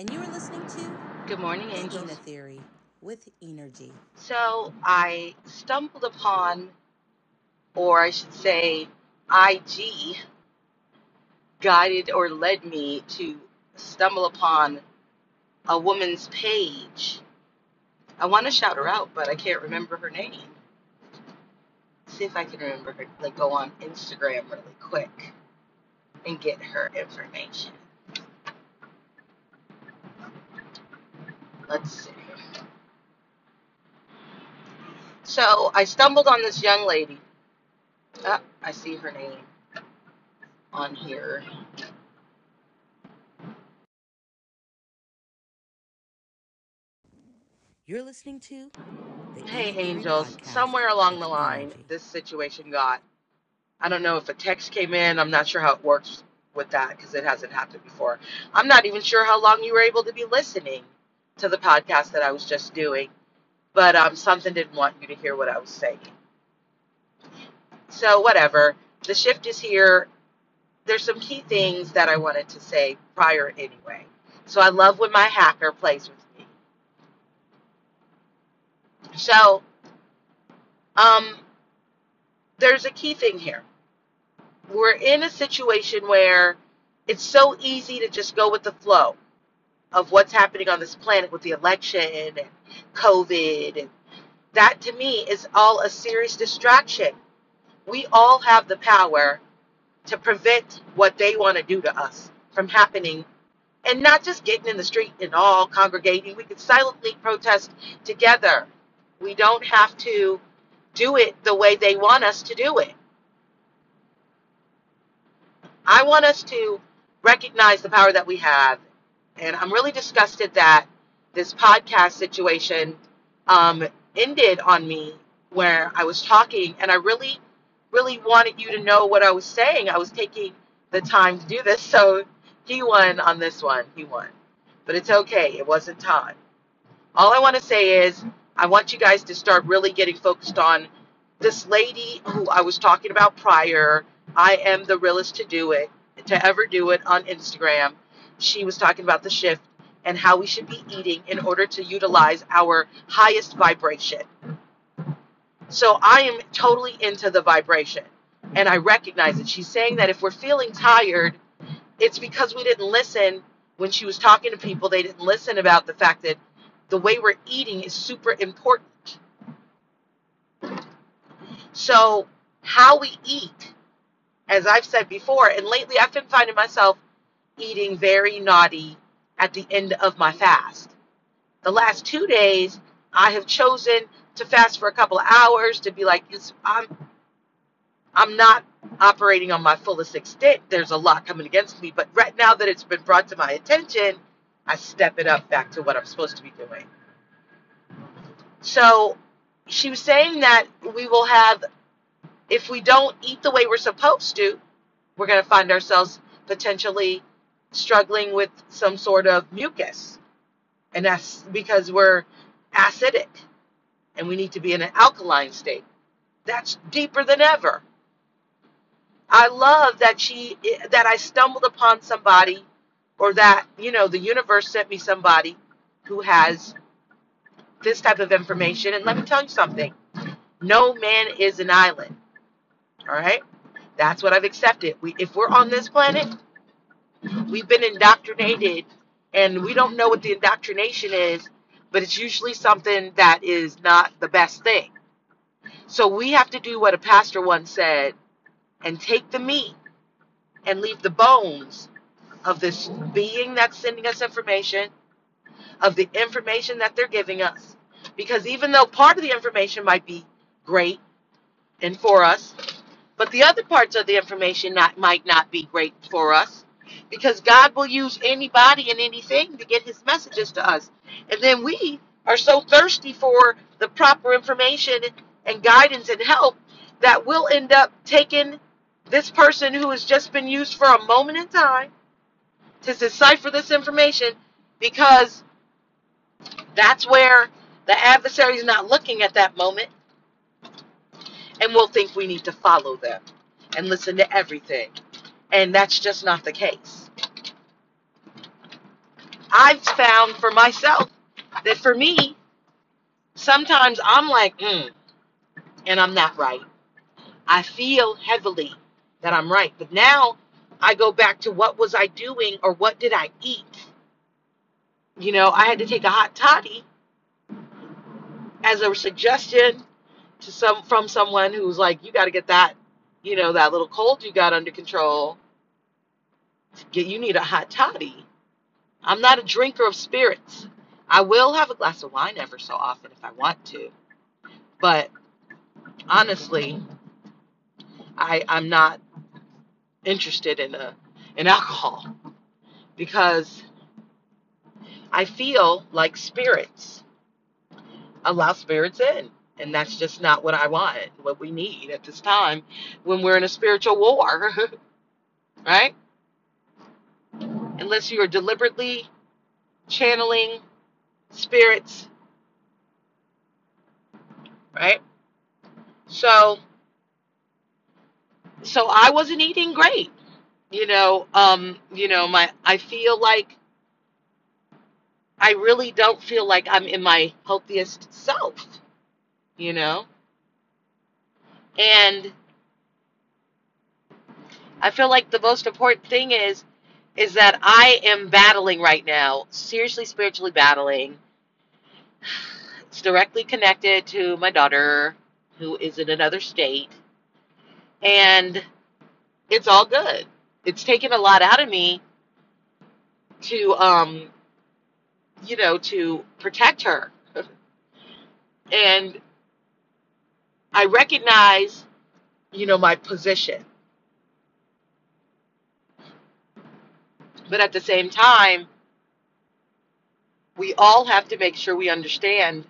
and you are listening to Good morning, The angels. Ina Theory with Energy. So I stumbled upon, or I should say, IG guided or led me to stumble upon a woman's page. I want to shout her out, but I can't remember her name. See if I can remember her. Like, go on Instagram really quick and get her information. Let's see. So I stumbled on this young lady. Ah, I see her name on here. You're listening to Hey, angels. Somewhere along the line, this situation got. I don't know if a text came in. I'm not sure how it works with that because it hasn't happened before. I'm not even sure how long you were able to be listening to the podcast that I was just doing, but um, something didn't want you to hear what I was saying. So, whatever. The shift is here. There's some key things that I wanted to say prior anyway. So, I love when my hacker plays with me. So, um, there's a key thing here. We're in a situation where it's so easy to just go with the flow of what's happening on this planet with the election and COVID. And that to me is all a serious distraction. We all have the power to prevent what they want to do to us from happening and not just getting in the street and all congregating. We can silently protest together. We don't have to do it the way they want us to do it. I want us to recognize the power that we have. And I'm really disgusted that this podcast situation um, ended on me where I was talking and I really, really wanted you to know what I was saying. I was taking the time to do this. So he won on this one. He won. But it's okay. It wasn't time. All I want to say is I want you guys to start really getting focused on this lady who I was talking about prior. I am the realest to do it, to ever do it on Instagram. She was talking about the shift and how we should be eating in order to utilize our highest vibration. So I am totally into the vibration and I recognize it. She's saying that if we're feeling tired, it's because we didn't listen when she was talking to people. They didn't listen about the fact that the way we're eating is super important. So, how we eat, as I've said before, and lately I've been finding myself eating very naughty at the end of my fast. The last two days, I have chosen to fast for a couple of hours to be like, I'm, I'm not operating on my fullest extent. There's a lot coming against me, but right now that it's been brought to my attention, I step it up back to what I'm supposed to be doing. So she was saying that we will have, if we don't eat the way we're supposed to, we're going to find ourselves potentially struggling with some sort of mucus. And that's because we're acidic and we need to be in an alkaline state. That's deeper than ever. I love that she that I stumbled upon somebody or that, you know, the universe sent me somebody who has this type of information. And let me tell you something no man is an island. All right? That's what I've accepted. We, if we're on this planet, we've been indoctrinated, and we don't know what the indoctrination is, but it's usually something that is not the best thing. So we have to do what a pastor once said and take the meat and leave the bones of this being that's sending us information, of the information that they're giving us. Because even though part of the information might be great and for us, but the other parts of the information not, might not be great for us. Because God will use anybody and anything to get his messages to us. And then we are so thirsty for the proper information and guidance and help that we'll end up taking this person who has just been used for a moment in time to decipher this information because that's where the adversary is not looking at that moment and we'll think we need to follow them and listen to everything and that's just not the case I've found for myself that for me, sometimes I'm like, mm, and I'm not right. I feel heavily that I'm right. But now I go back to what was I doing or what did I eat? You know, I had to take a hot toddy as a suggestion to some from someone who's like, you got to get that, you know, that little cold you got under control. Get you need a hot toddy. I'm not a drinker of spirits. I will have a glass of wine ever so often if I want to, but honestly, I I'm not interested in a in alcohol because I feel like spirits allow spirits in. And that's just not what I want, what we need at this time when we're in a spiritual war, right? Unless you are deliberately channeling spirits, right? So, so I wasn't eating great, you know. Um, you know, my I feel like I really don't feel like I'm in my healthiest self, you know? And I feel like the most important thing is is that I am battling right now, seriously spiritually battling. It's directly connected to my daughter who is in another state and it's all good. It's taken a lot out of me to um you know to protect her. And I recognize, you know, my position. But at the same time, we all have to make sure we understand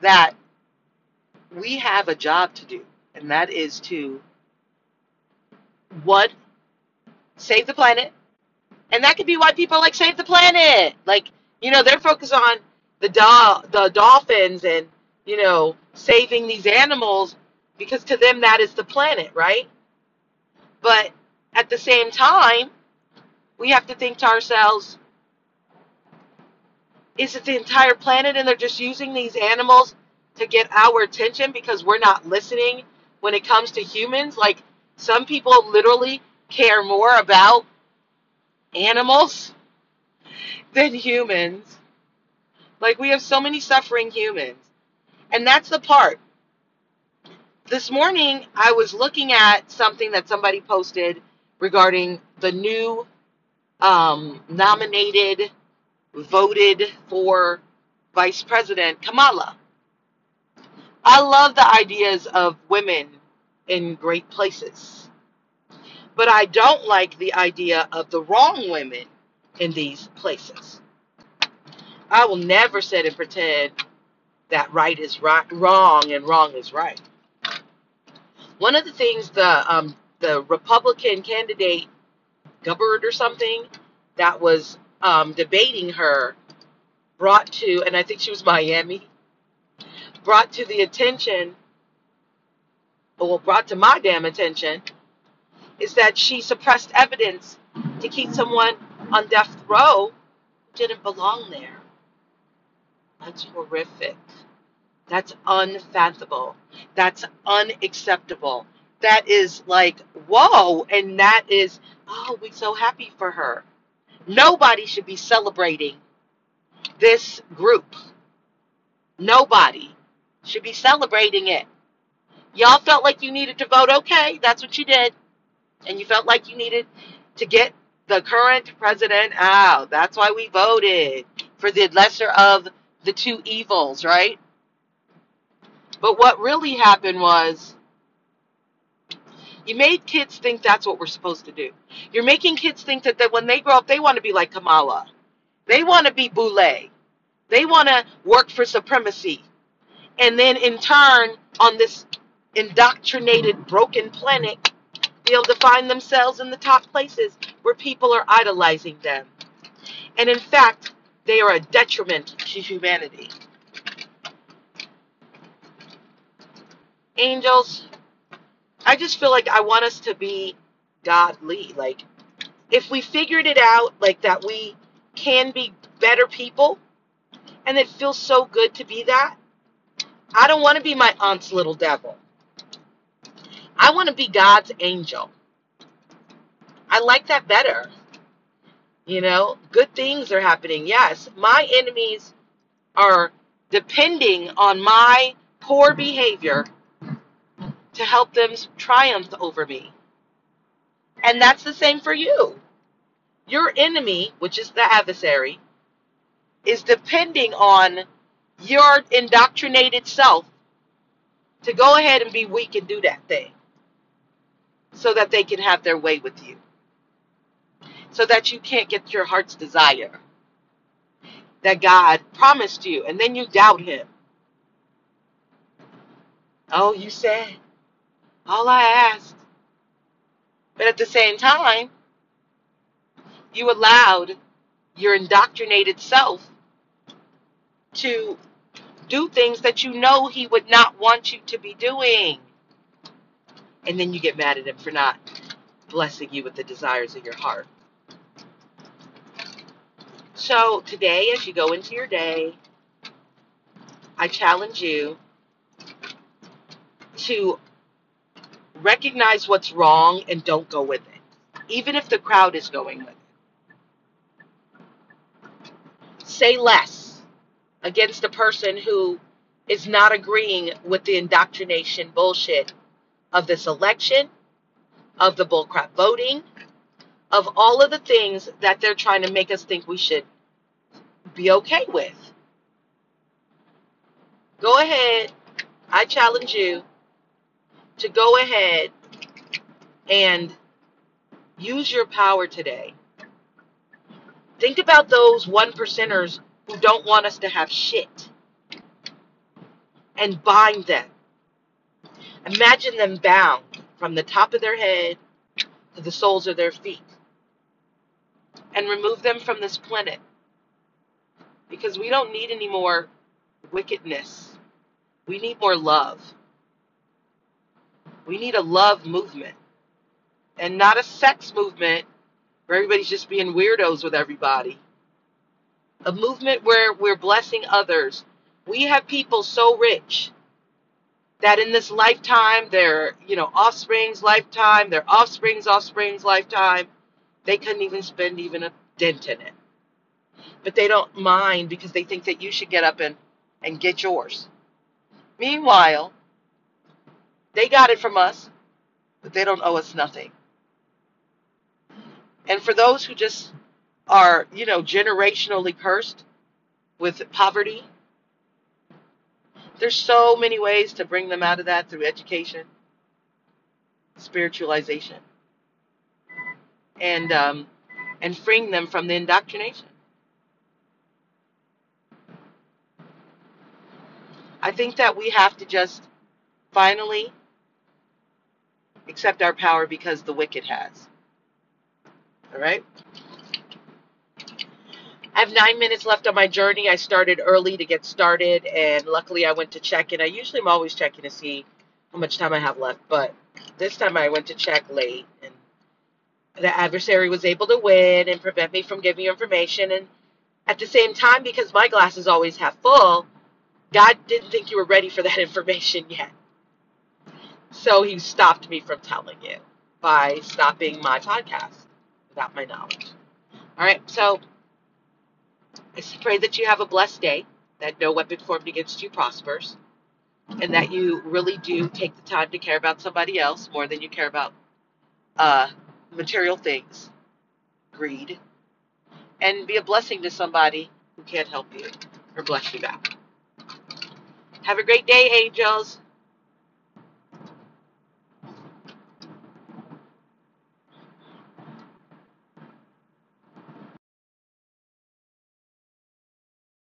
that we have a job to do, and that is to what save the planet, and that could be why people like save the planet. Like you know, they're focused on the do- the dolphins and you know saving these animals because to them that is the planet, right? But at the same time, we have to think to ourselves is it the entire planet and they're just using these animals to get our attention because we're not listening when it comes to humans? Like some people literally care more about animals than humans. Like we have so many suffering humans and that's the part this morning i was looking at something that somebody posted regarding the new um, nominated voted for Vice President Kamala. I love the ideas of women in great places, but I don't like the idea of the wrong women in these places. I will never sit and pretend that right is right, wrong and wrong is right. One of the things the um, the Republican candidate Gabbard or something that was um, debating her brought to, and I think she was Miami, brought to the attention, or brought to my damn attention, is that she suppressed evidence to keep someone on death row who didn't belong there. That's horrific. That's unfathomable. That's unacceptable. That is like, whoa. And that is, oh, we're so happy for her. Nobody should be celebrating this group. Nobody should be celebrating it. Y'all felt like you needed to vote. Okay, that's what you did. And you felt like you needed to get the current president out. That's why we voted for the lesser of the two evils, right? But what really happened was you made kids think that's what we're supposed to do. You're making kids think that, that when they grow up, they want to be like Kamala. They want to be Boule. They want to work for supremacy. And then in turn, on this indoctrinated, broken planet, be able to find themselves in the top places where people are idolizing them. And in fact, they are a detriment to humanity. Angels, I just feel like I want us to be godly. Like, if we figured it out, like that we can be better people and it feels so good to be that. I don't want to be my aunt's little devil. I want to be God's angel. I like that better. You know, good things are happening. Yes, my enemies are depending on my poor behavior to help them triumph over me. And that's the same for you. Your enemy, which is the adversary, is depending on your indoctrinated self to go ahead and be weak and do that thing so that they can have their way with you. So that you can't get your heart's desire that God promised you, and then you doubt Him. Oh, you said, all I asked. But at the same time, you allowed your indoctrinated self to do things that you know he would not want you to be doing. And then you get mad at him for not blessing you with the desires of your heart. So today, as you go into your day, I challenge you to recognize what's wrong and don't go with it, even if the crowd is going with it. Say less against a person who is not agreeing with the indoctrination bullshit of this election, of the bullcrap voting, of all of the things that they're trying to make us think we should be okay with. Go ahead. I challenge you to go ahead and use your power today. Think about those one percenters who don't want us to have shit and bind them. Imagine them bound from the top of their head to the soles of their feet and remove them from this planet because we don't need any more wickedness. We need more love. We need a love movement and not a sex movement where everybody's just being weirdos with everybody. A movement where we're blessing others. We have people so rich that in this lifetime, their you know offspring's lifetime, their offspring's offspring's lifetime, they couldn't even spend even a dent in it. But they don't mind because they think that you should get up and, and get yours. Meanwhile, they got it from us, but they don't owe us nothing. And for those who just are, you know, generationally cursed with poverty, there's so many ways to bring them out of that through education, spiritualization, and um, and freeing them from the indoctrination. I think that we have to just finally accept our power because the wicked has. All right? I have nine minutes left on my journey. I started early to get started, and luckily I went to check in. I usually am always checking to see how much time I have left, but this time I went to check late, and the adversary was able to win and prevent me from giving you information. And at the same time, because my glass is always half full, God didn't think you were ready for that information yet. So he stopped me from telling you by stopping my podcast without my knowledge. All right, so I pray that you have a blessed day, that no weapon formed against you prospers, and that you really do take the time to care about somebody else more than you care about uh, material things, greed, and be a blessing to somebody who can't help you or bless you back. Have a great day, angels.